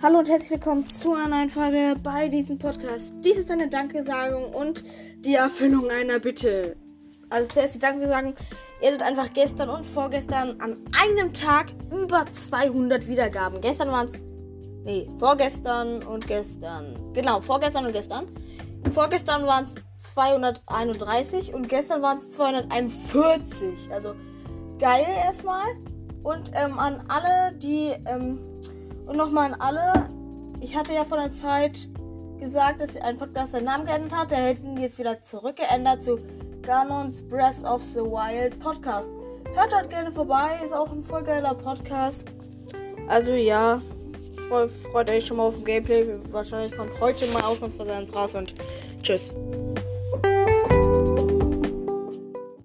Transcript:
Hallo und herzlich willkommen zu einer neuen Folge bei diesem Podcast. Dies ist eine Dankesagung und die Erfüllung einer Bitte. Also zuerst die Dankesagung. Ihr hattet einfach gestern und vorgestern an einem Tag über 200 Wiedergaben. Gestern waren es... Nee, vorgestern und gestern. Genau, vorgestern und gestern. Vorgestern waren es 231 und gestern waren es 241. Also geil erstmal. Und ähm, an alle, die... Ähm, und nochmal an alle. Ich hatte ja vor einer Zeit gesagt, dass ein Podcast seinen Namen geändert hat. Der hätte ihn jetzt wieder zurückgeändert zu Ganons Breath of the Wild Podcast. Hört dort gerne vorbei, ist auch ein voll geiler Podcast. Also ja, freut, euch schon mal auf dem Gameplay. Wahrscheinlich kommt heute mal Auslandsversand raus und tschüss.